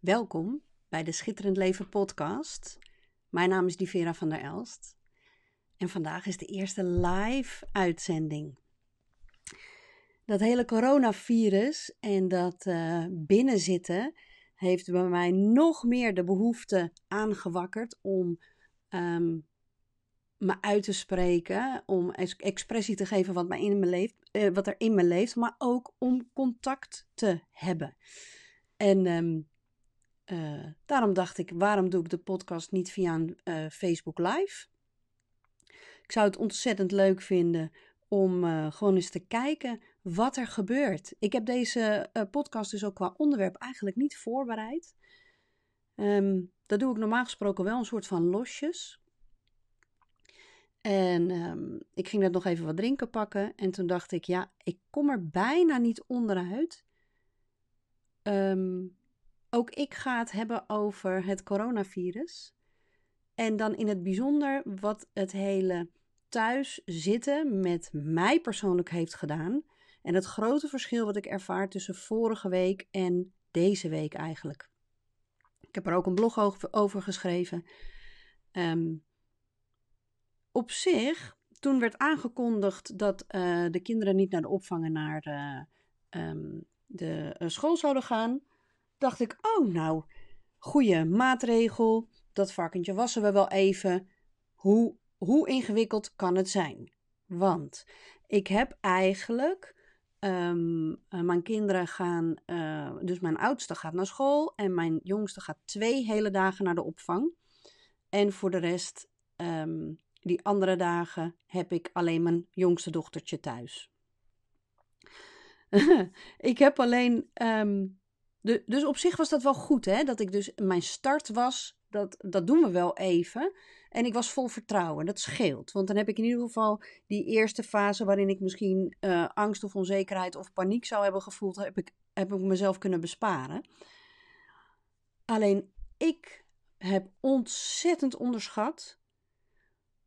Welkom bij de Schitterend Leven podcast. Mijn naam is Divera van der Elst en vandaag is de eerste live uitzending. Dat hele coronavirus en dat uh, binnenzitten heeft bij mij nog meer de behoefte aangewakkerd om um, me uit te spreken, om expressie te geven wat, mij in me leeft, uh, wat er in me leeft, maar ook om contact te hebben. En um, uh, daarom dacht ik, waarom doe ik de podcast niet via een uh, Facebook Live? Ik zou het ontzettend leuk vinden om uh, gewoon eens te kijken wat er gebeurt. Ik heb deze podcast dus ook qua onderwerp eigenlijk niet voorbereid. Um, dat doe ik normaal gesproken wel een soort van losjes. En um, ik ging net nog even wat drinken pakken. En toen dacht ik, ja, ik kom er bijna niet onderuit. Um, ook ik ga het hebben over het coronavirus. En dan in het bijzonder wat het hele thuis zitten met mij persoonlijk heeft gedaan. En het grote verschil wat ik ervaar tussen vorige week en deze week eigenlijk. Ik heb er ook een blog over geschreven. Um, op zich, toen werd aangekondigd dat uh, de kinderen niet naar de opvangen naar de, de uh, school zouden gaan, dacht ik, oh nou, goede maatregel. Dat varkentje wassen we wel even. Hoe, hoe ingewikkeld kan het zijn? Want ik heb eigenlijk. Um, mijn kinderen gaan. Uh, dus mijn oudste gaat naar school. En mijn jongste gaat twee hele dagen naar de opvang. En voor de rest. Um, die andere dagen heb ik alleen mijn jongste dochtertje thuis. ik heb alleen um, de, dus op zich was dat wel goed, hè? Dat ik dus mijn start was, dat, dat doen we wel even. En ik was vol vertrouwen, dat scheelt. Want dan heb ik in ieder geval die eerste fase waarin ik misschien uh, angst of onzekerheid of paniek zou hebben gevoeld, heb ik, heb ik mezelf kunnen besparen. Alleen ik heb ontzettend onderschat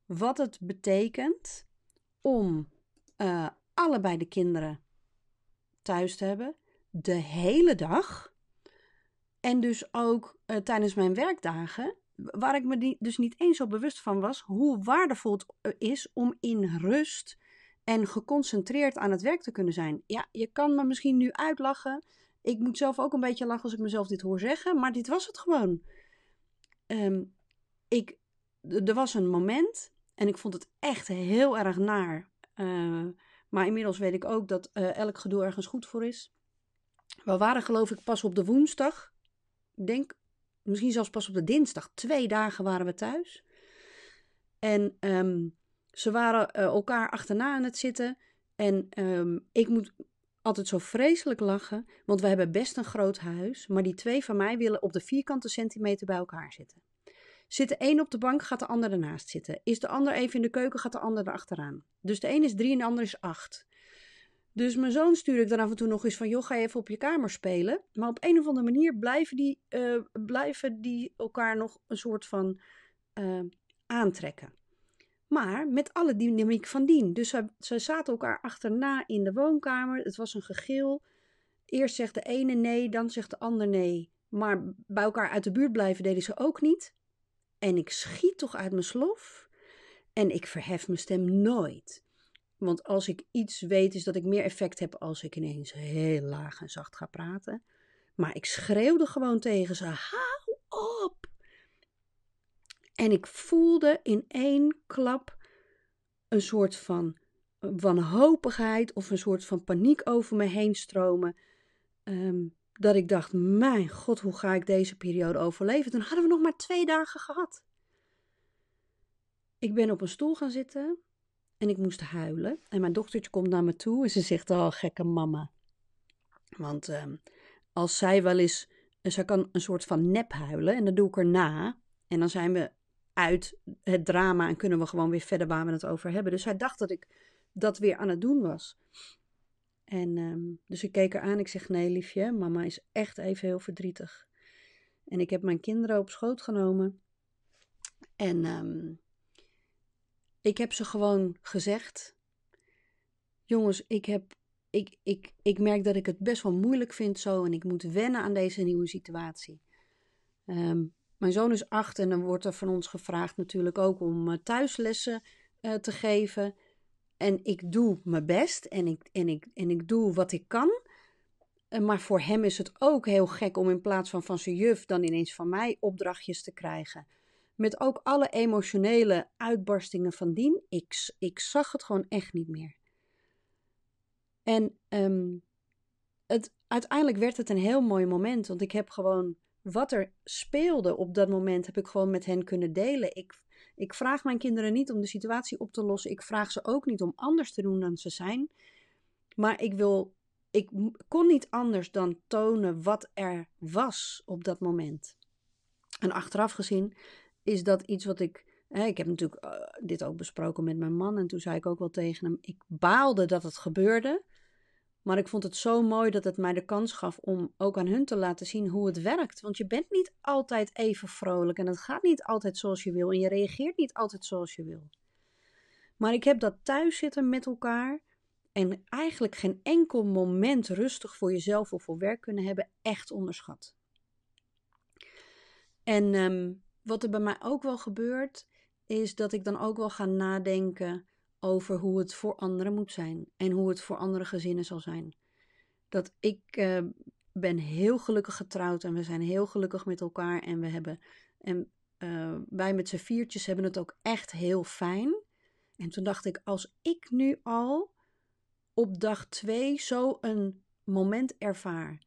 wat het betekent om uh, allebei de kinderen thuis te hebben de hele dag. En dus ook uh, tijdens mijn werkdagen, waar ik me dus niet eens zo bewust van was hoe waardevol het eh, is om in rust en geconcentreerd aan het werk te kunnen zijn. Ja, je kan me misschien nu uitlachen. Ik moet zelf ook een beetje lachen als ik mezelf dit hoor zeggen, maar dit was het gewoon. Um, ik, er was een moment en ik vond het echt heel erg naar. Uh, maar inmiddels weet ik ook dat elk gedoe ergens goed voor is. We waren geloof ik pas op de woensdag. Ik denk misschien zelfs pas op de dinsdag. Twee dagen waren we thuis. En um, ze waren uh, elkaar achterna aan het zitten. En um, ik moet altijd zo vreselijk lachen. Want we hebben best een groot huis. Maar die twee van mij willen op de vierkante centimeter bij elkaar zitten. Zit de een op de bank, gaat de ander ernaast zitten. Is de ander even in de keuken, gaat de ander erachteraan. Dus de een is drie en de ander is acht. Dus mijn zoon stuur ik dan af en toe nog eens van, joh, ga even op je kamer spelen. Maar op een of andere manier blijven die, uh, blijven die elkaar nog een soort van uh, aantrekken. Maar met alle dynamiek van dien. Dus ze, ze zaten elkaar achterna in de woonkamer. Het was een gegil. Eerst zegt de ene nee, dan zegt de ander nee. Maar bij elkaar uit de buurt blijven deden ze ook niet. En ik schiet toch uit mijn slof. En ik verhef mijn stem nooit. Want als ik iets weet, is dat ik meer effect heb als ik ineens heel laag en zacht ga praten. Maar ik schreeuwde gewoon tegen ze: hou op! En ik voelde in één klap een soort van wanhopigheid of een soort van paniek over me heen stromen. Um, dat ik dacht: Mijn god, hoe ga ik deze periode overleven? Toen hadden we nog maar twee dagen gehad. Ik ben op een stoel gaan zitten en ik moest huilen. En mijn dochtertje komt naar me toe en ze zegt: Oh, gekke mama. Want uh, als zij wel eens. Zij kan een soort van nep huilen en dan doe ik er na. En dan zijn we uit het drama en kunnen we gewoon weer verder waar we het over hebben. Dus hij dacht dat ik dat weer aan het doen was. En um, dus ik keek haar aan. Ik zeg: Nee, liefje, mama is echt even heel verdrietig. En ik heb mijn kinderen op schoot genomen. En um, ik heb ze gewoon gezegd: Jongens, ik, heb, ik, ik, ik merk dat ik het best wel moeilijk vind zo en ik moet wennen aan deze nieuwe situatie. Ehm, mijn zoon is acht en dan wordt er van ons gevraagd natuurlijk ook om uh, thuislessen uh, te geven. En ik doe mijn best en ik, en ik, en ik doe wat ik kan. Uh, maar voor hem is het ook heel gek om in plaats van van zijn juf dan ineens van mij opdrachtjes te krijgen. Met ook alle emotionele uitbarstingen van dien. Ik, ik zag het gewoon echt niet meer. En um, het, uiteindelijk werd het een heel mooi moment. Want ik heb gewoon wat er speelde op dat moment, heb ik gewoon met hen kunnen delen. Ik, ik vraag mijn kinderen niet om de situatie op te lossen. Ik vraag ze ook niet om anders te doen dan ze zijn. Maar ik wil. Ik kon niet anders dan tonen wat er was op dat moment. En achteraf gezien is dat iets wat ik. Hè, ik heb natuurlijk uh, dit ook besproken met mijn man. En toen zei ik ook wel tegen hem: ik baalde dat het gebeurde. Maar ik vond het zo mooi dat het mij de kans gaf om ook aan hun te laten zien hoe het werkt. Want je bent niet altijd even vrolijk en het gaat niet altijd zoals je wil en je reageert niet altijd zoals je wil. Maar ik heb dat thuis zitten met elkaar en eigenlijk geen enkel moment rustig voor jezelf of voor werk kunnen hebben echt onderschat. En um, wat er bij mij ook wel gebeurt, is dat ik dan ook wel ga nadenken over hoe het voor anderen moet zijn en hoe het voor andere gezinnen zal zijn. Dat ik uh, ben heel gelukkig getrouwd en we zijn heel gelukkig met elkaar en we hebben en uh, wij met z'n viertjes hebben het ook echt heel fijn. En toen dacht ik, als ik nu al op dag twee zo een moment ervaar.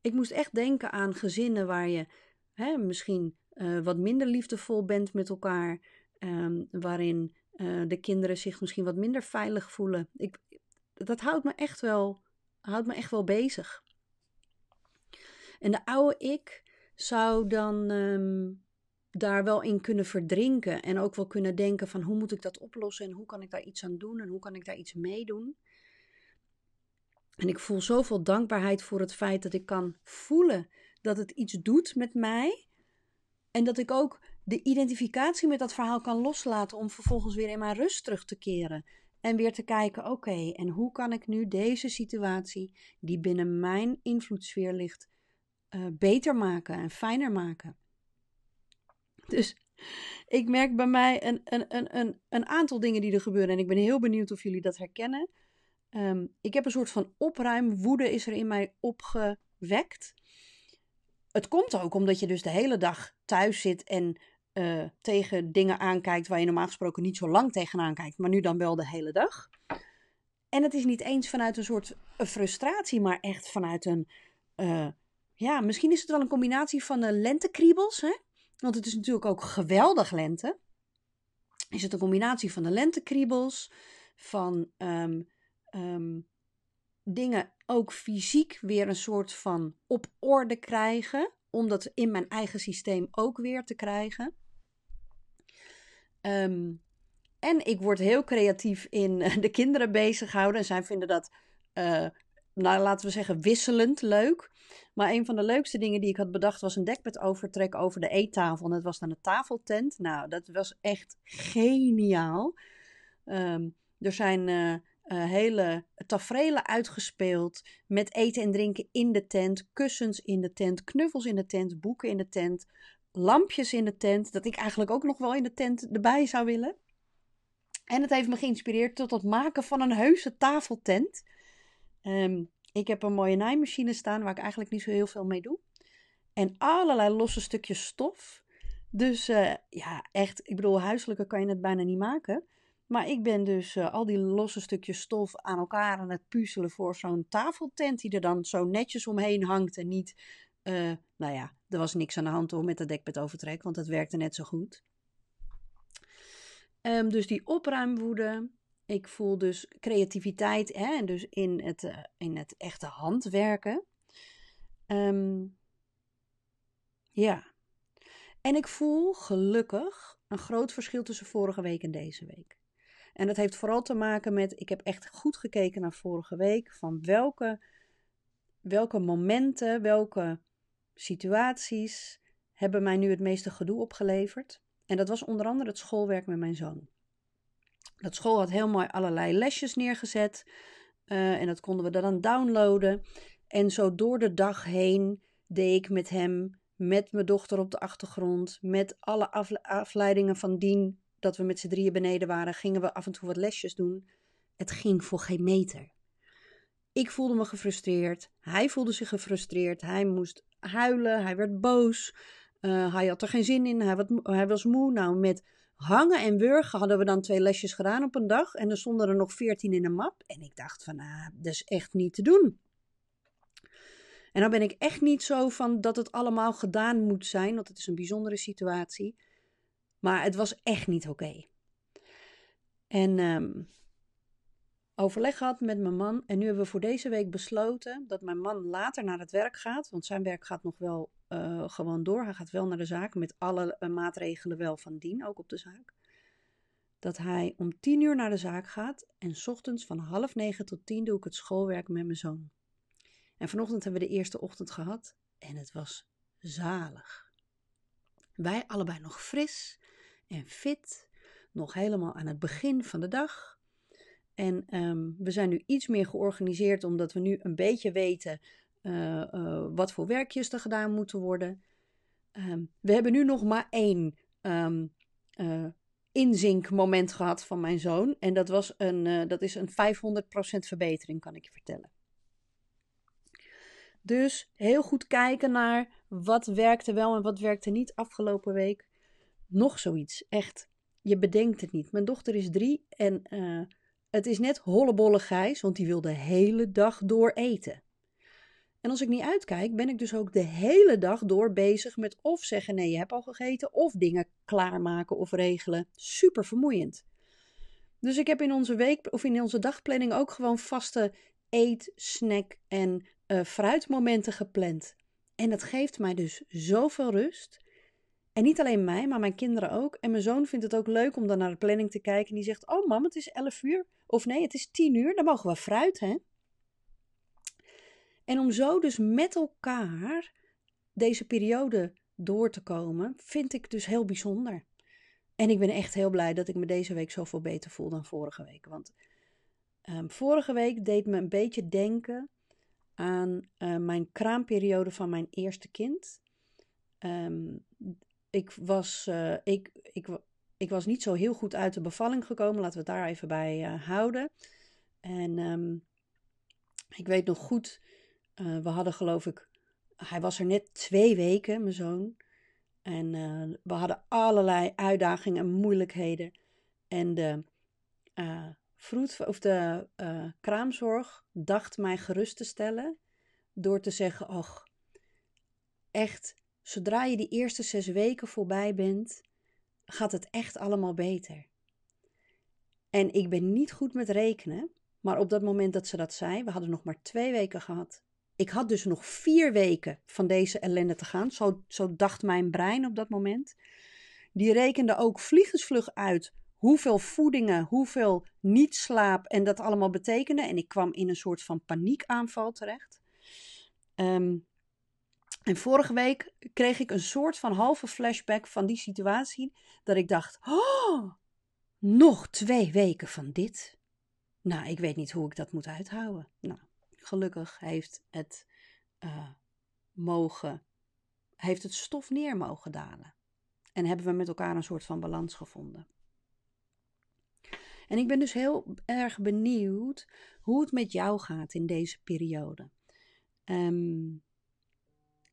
Ik moest echt denken aan gezinnen waar je hè, misschien uh, wat minder liefdevol bent met elkaar, um, waarin uh, de kinderen zich misschien wat minder veilig voelen. Ik, dat houdt me echt wel, houdt me echt wel bezig. En de oude ik zou dan um, daar wel in kunnen verdrinken en ook wel kunnen denken van hoe moet ik dat oplossen en hoe kan ik daar iets aan doen en hoe kan ik daar iets mee doen. En ik voel zoveel dankbaarheid voor het feit dat ik kan voelen dat het iets doet met mij. En dat ik ook de identificatie met dat verhaal kan loslaten om vervolgens weer in mijn rust terug te keren. En weer te kijken, oké, en hoe kan ik nu deze situatie, die binnen mijn invloedssfeer ligt, uh, beter maken en fijner maken? Dus ik merk bij mij een, een, een, een, een aantal dingen die er gebeuren. En ik ben heel benieuwd of jullie dat herkennen. Um, ik heb een soort van opruimwoede is er in mij opgewekt. Het komt ook omdat je dus de hele dag thuis zit en uh, tegen dingen aankijkt waar je normaal gesproken niet zo lang tegenaan kijkt, maar nu dan wel de hele dag. En het is niet eens vanuit een soort frustratie, maar echt vanuit een. Uh, ja, misschien is het wel een combinatie van de lentekriebels, hè? Want het is natuurlijk ook geweldig lente. Is het een combinatie van de lentekriebels, van um, um, dingen ook fysiek weer een soort van op orde krijgen, om dat in mijn eigen systeem ook weer te krijgen. Um, en ik word heel creatief in de kinderen bezighouden. En zij vinden dat, uh, nou, laten we zeggen, wisselend leuk. Maar een van de leukste dingen die ik had bedacht was een dekbed overtrek over de eettafel. En dat was dan een tafeltent. Nou, dat was echt geniaal. Um, er zijn uh, uh, hele tafereelen uitgespeeld met eten en drinken in de tent, kussens in de tent, knuffels in de tent, boeken in de tent, lampjes in de tent, dat ik eigenlijk ook nog wel in de tent erbij zou willen. En het heeft me geïnspireerd tot het maken van een heuse tafeltent. Um, ik heb een mooie naaimachine staan waar ik eigenlijk niet zo heel veel mee doe. En allerlei losse stukjes stof. Dus uh, ja, echt, ik bedoel, huiselijke kan je het bijna niet maken. Maar ik ben dus uh, al die losse stukjes stof aan elkaar aan het puzzelen voor zo'n tafeltent die er dan zo netjes omheen hangt en niet uh, nou ja, er was niks aan de hand hoor met dat dekbed overtrek, want het werkte net zo goed. Um, dus die opruimwoede. Ik voel dus creativiteit hè, dus in het, uh, in het echte handwerken. Um, ja. En ik voel gelukkig een groot verschil tussen vorige week en deze week. En dat heeft vooral te maken met, ik heb echt goed gekeken naar vorige week, van welke, welke momenten, welke situaties hebben mij nu het meeste gedoe opgeleverd. En dat was onder andere het schoolwerk met mijn zoon. Dat school had heel mooi allerlei lesjes neergezet. Uh, en dat konden we dan downloaden. En zo door de dag heen deed ik met hem met mijn dochter op de achtergrond, met alle afleidingen van dien dat we met z'n drieën beneden waren, gingen we af en toe wat lesjes doen. Het ging voor geen meter. Ik voelde me gefrustreerd. Hij voelde zich gefrustreerd. Hij moest huilen. Hij werd boos. Uh, hij had er geen zin in. Hij, hij, was moe. Nou, met hangen en wurgen hadden we dan twee lesjes gedaan op een dag. En er stonden er nog veertien in een map. En ik dacht van, ah, dat is echt niet te doen. En dan ben ik echt niet zo van dat het allemaal gedaan moet zijn, want het is een bijzondere situatie. Maar het was echt niet oké. En um, overleg gehad met mijn man. En nu hebben we voor deze week besloten dat mijn man later naar het werk gaat. Want zijn werk gaat nog wel uh, gewoon door. Hij gaat wel naar de zaak met alle uh, maatregelen wel van dien, ook op de zaak. Dat hij om tien uur naar de zaak gaat en ochtends van half negen tot tien doe ik het schoolwerk met mijn zoon. En vanochtend hebben we de eerste ochtend gehad en het was zalig. Wij allebei nog fris en fit, nog helemaal aan het begin van de dag. En um, we zijn nu iets meer georganiseerd omdat we nu een beetje weten uh, uh, wat voor werkjes er gedaan moeten worden. Um, we hebben nu nog maar één um, inzinkmoment gehad van mijn zoon. En dat, was een, dat is een 500% verbetering, kan ik je vertellen. Dus heel goed kijken naar wat werkte wel en wat werkte niet afgelopen week. Nog zoiets, echt. Je bedenkt het niet. Mijn dochter is drie en uh, het is net hollebolle gijs, want die wil de hele dag door eten. En als ik niet uitkijk, ben ik dus ook de hele dag door bezig met of zeggen nee, je hebt al gegeten, of dingen klaarmaken of regelen. Super vermoeiend. Dus ik heb in onze week of in onze dagplanning ook gewoon vaste eet, snack en uh, fruitmomenten gepland. En dat geeft mij dus zoveel rust. En niet alleen mij, maar mijn kinderen ook. En mijn zoon vindt het ook leuk om dan naar de planning te kijken. En die zegt: Oh, mam, het is 11 uur. Of nee, het is 10 uur. Dan mogen we fruit, hè? En om zo dus met elkaar deze periode door te komen, vind ik dus heel bijzonder. En ik ben echt heel blij dat ik me deze week zoveel beter voel dan vorige week. Want um, vorige week deed me een beetje denken aan uh, mijn kraamperiode van mijn eerste kind. Um, ik, was, uh, ik, ik, ik was niet zo heel goed uit de bevalling gekomen. Laten we het daar even bij uh, houden. En um, ik weet nog goed, we hadden geloof ik, hij was er net twee weken, mijn zoon. En we hadden allerlei uitdagingen en moeilijkheden. En de vroed, of de kraamzorg dacht mij gerust te stellen door te zeggen: Och, echt, zodra je die eerste zes weken voorbij bent, gaat het echt allemaal beter. En ik ben niet goed met rekenen, maar op dat moment dat ze dat zei, we hadden nog maar twee weken gehad. Ik had dus nog vier weken van deze ellende te gaan. Zo, zo dacht mijn brein op dat moment. Die rekende ook vliegensvlug uit hoeveel voedingen, hoeveel niet-slaap en dat allemaal betekende. En ik kwam in een soort van paniekaanval terecht. Um, en vorige week kreeg ik een soort van halve flashback van die situatie. Dat ik dacht: oh, nog twee weken van dit. Nou, ik weet niet hoe ik dat moet uithouden. Nou, gelukkig heeft het uh, mogen, heeft het stof neer mogen dalen. En hebben we met elkaar een soort van balans gevonden. En ik ben dus heel erg benieuwd hoe het met jou gaat in deze periode. Um,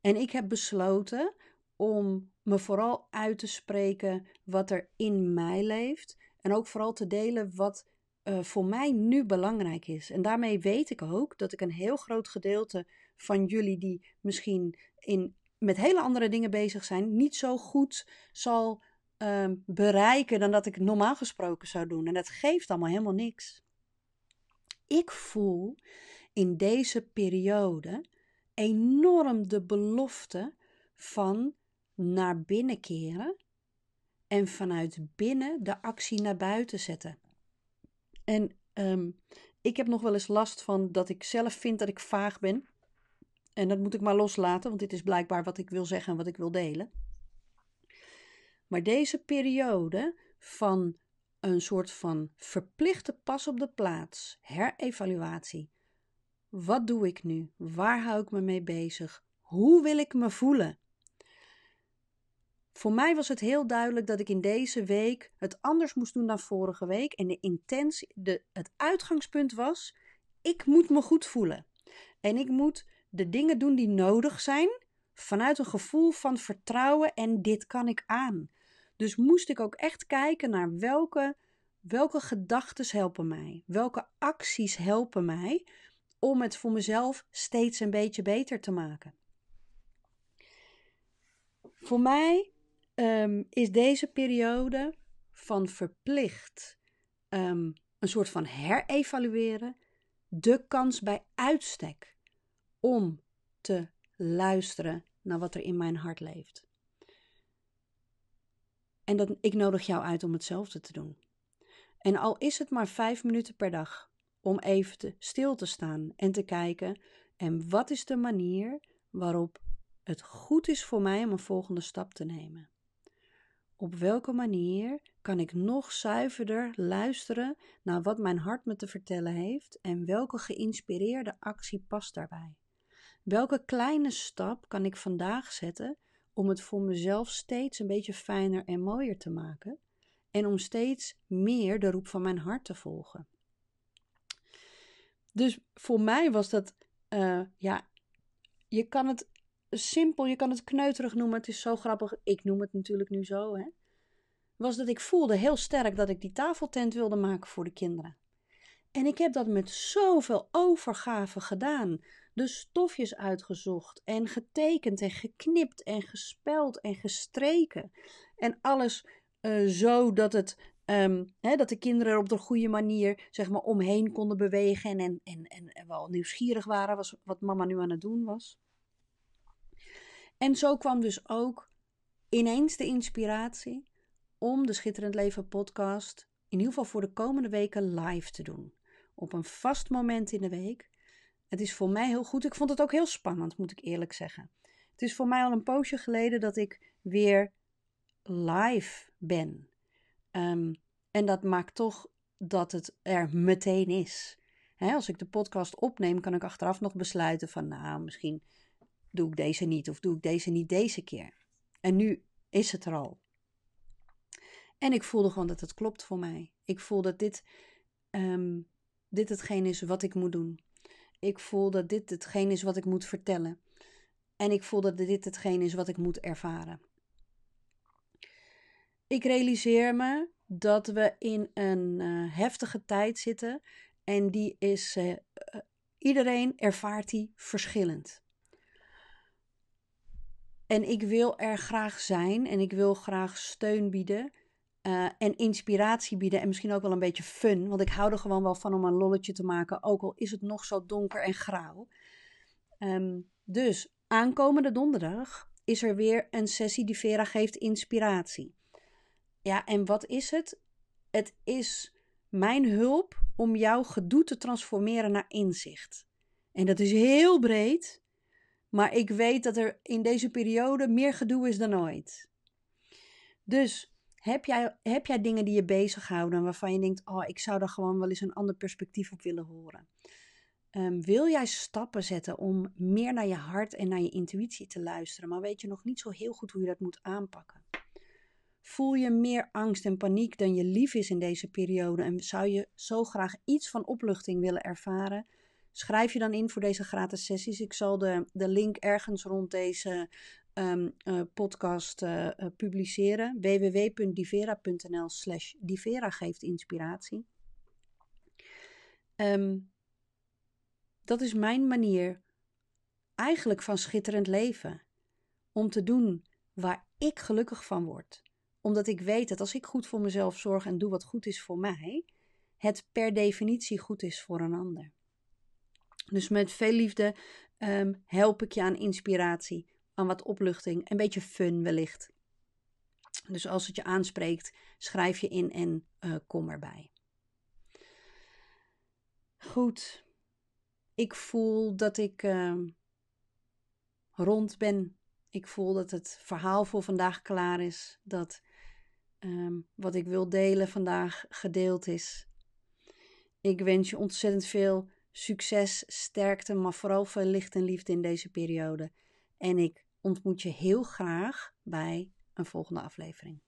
en ik heb besloten om me vooral uit te spreken wat er in mij leeft. En ook vooral te delen wat uh, voor mij nu belangrijk is. En daarmee weet ik ook dat ik een heel groot gedeelte van jullie die misschien in, met hele andere dingen bezig zijn, niet zo goed zal Ehm, bereiken dan dat ik normaal gesproken zou doen. En dat geeft allemaal helemaal niks. Ik voel in deze periode enorm de belofte van naar binnen keren en vanuit binnen de actie naar buiten zetten. En ehm, ik heb nog wel eens last van dat ik zelf vind dat ik vaag ben. En dat moet ik maar loslaten, want dit is blijkbaar wat ik wil zeggen en wat ik wil delen. Maar deze periode van een soort van verplichte pas op de plaats, herevaluatie. Wat doe ik nu? Waar hou ik me mee bezig? Hoe wil ik me voelen? voor mij was het heel duidelijk dat ik in deze week het anders moest doen dan vorige week. En de intentie, de, het uitgangspunt was: ik moet me goed voelen. En ik moet de dingen doen die nodig zijn vanuit een gevoel van vertrouwen en dit kan ik aan. Dus moest ik ook echt kijken naar welke, welke gedachten helpen mij, welke acties helpen mij om het voor mezelf steeds een beetje beter te maken. Voor mij um, is deze periode van verplicht um, een soort van herevalueren de kans bij uitstek om te luisteren naar wat er in mijn hart leeft. En dat, ik nodig jou uit om hetzelfde te doen. En al is het maar vijf minuten per dag, om even te, stil te staan en te kijken. En wat is de manier waarop het goed is voor mij om een volgende stap te nemen? Op welke manier kan ik nog zuiverder luisteren naar wat mijn hart me te vertellen heeft en welke geïnspireerde actie past daarbij? Welke kleine stap kan ik vandaag zetten om het voor mezelf steeds een beetje fijner en mooier te maken en om steeds meer de roep van mijn hart te volgen? Dus voor mij was dat, uh, ja, je kan het simpel, je kan het kneuterig noemen. Het is zo grappig. Ik noem het natuurlijk nu zo, hè. Was dat ik voelde heel sterk dat ik die tafeltent wilde maken voor de kinderen. En ik heb dat met zoveel overgave gedaan. De stofjes uitgezocht en getekend en geknipt en gespeld en gestreken. En alles uh, zo dat het Um, dat de kinderen er op de goede manier zeg maar, omheen konden bewegen en, en, en, en wel nieuwsgierig waren was wat mama nu aan het doen was. En zo kwam dus ook ineens de inspiratie om de Schitterend Leven podcast in ieder geval voor de komende weken live te doen. Op een vast moment in de week. Het is voor mij heel goed. Ik vond het ook heel spannend, moet ik eerlijk zeggen. Het is voor mij al een poosje geleden dat ik weer live ben. Um, en dat maakt toch dat het er meteen is. als ik de podcast opneem, kan ik achteraf nog besluiten van, nou, misschien doe ik deze niet of doe ik deze niet deze keer. En nu is het er al. En ik voelde gewoon dat het klopt voor mij. Ik voel dat dit, um, dit hetgeen is wat ik moet doen. Ik voel dat dit hetgeen is wat ik moet vertellen. En ik voel dat dit hetgeen is wat ik moet ervaren. Ik realiseer me dat we in een uh, heftige tijd zitten en die is, uh, iedereen ervaart die verschillend. En ik wil er graag zijn en ik wil graag steun bieden en inspiratie bieden en misschien ook wel een beetje fun, want ik hou er gewoon wel van om een lolletje te maken, ook al is het nog zo donker en grauw. Um, dus aankomende donderdag is er weer een sessie die Vera geeft inspiratie. Ja, en wat is het? Het is mijn hulp om jouw gedoe te transformeren naar inzicht. En dat is heel breed, maar ik weet dat er in deze periode meer gedoe is dan ooit. Dus heb jij, heb jij dingen die je bezighouden waarvan je denkt: Oh, ik zou daar gewoon wel eens een ander perspectief op willen horen? Um, wil jij stappen zetten om meer naar je hart en naar je intuïtie te luisteren, maar weet je nog niet zo heel goed hoe je dat moet aanpakken? Voel je meer angst en paniek dan je lief is in deze periode en zou je zo graag iets van opluchting willen ervaren? Schrijf je dan in voor deze gratis sessies. Ik zal de, de link ergens rond deze um, uh, podcast uh, uh, publiceren. www.divera.nl slash divera geeft inspiratie. Um, dat is mijn manier eigenlijk van schitterend leven. Om te doen waar ik gelukkig van word omdat ik weet dat als ik goed voor mezelf zorg en doe wat goed is voor mij, het per definitie goed is voor een ander. Dus met veel liefde um, help ik je aan inspiratie, aan wat opluchting, een beetje fun wellicht. Dus als het je aanspreekt, schrijf je in en uh, kom erbij. Goed, ik voel dat ik uh, rond ben. Ik voel dat het verhaal voor vandaag klaar is. Dat um, wat ik wil delen vandaag gedeeld is. Ik wens je ontzettend veel succes, sterkte, maar vooral veel licht en liefde in deze periode. En ik ontmoet je heel graag bij een volgende aflevering.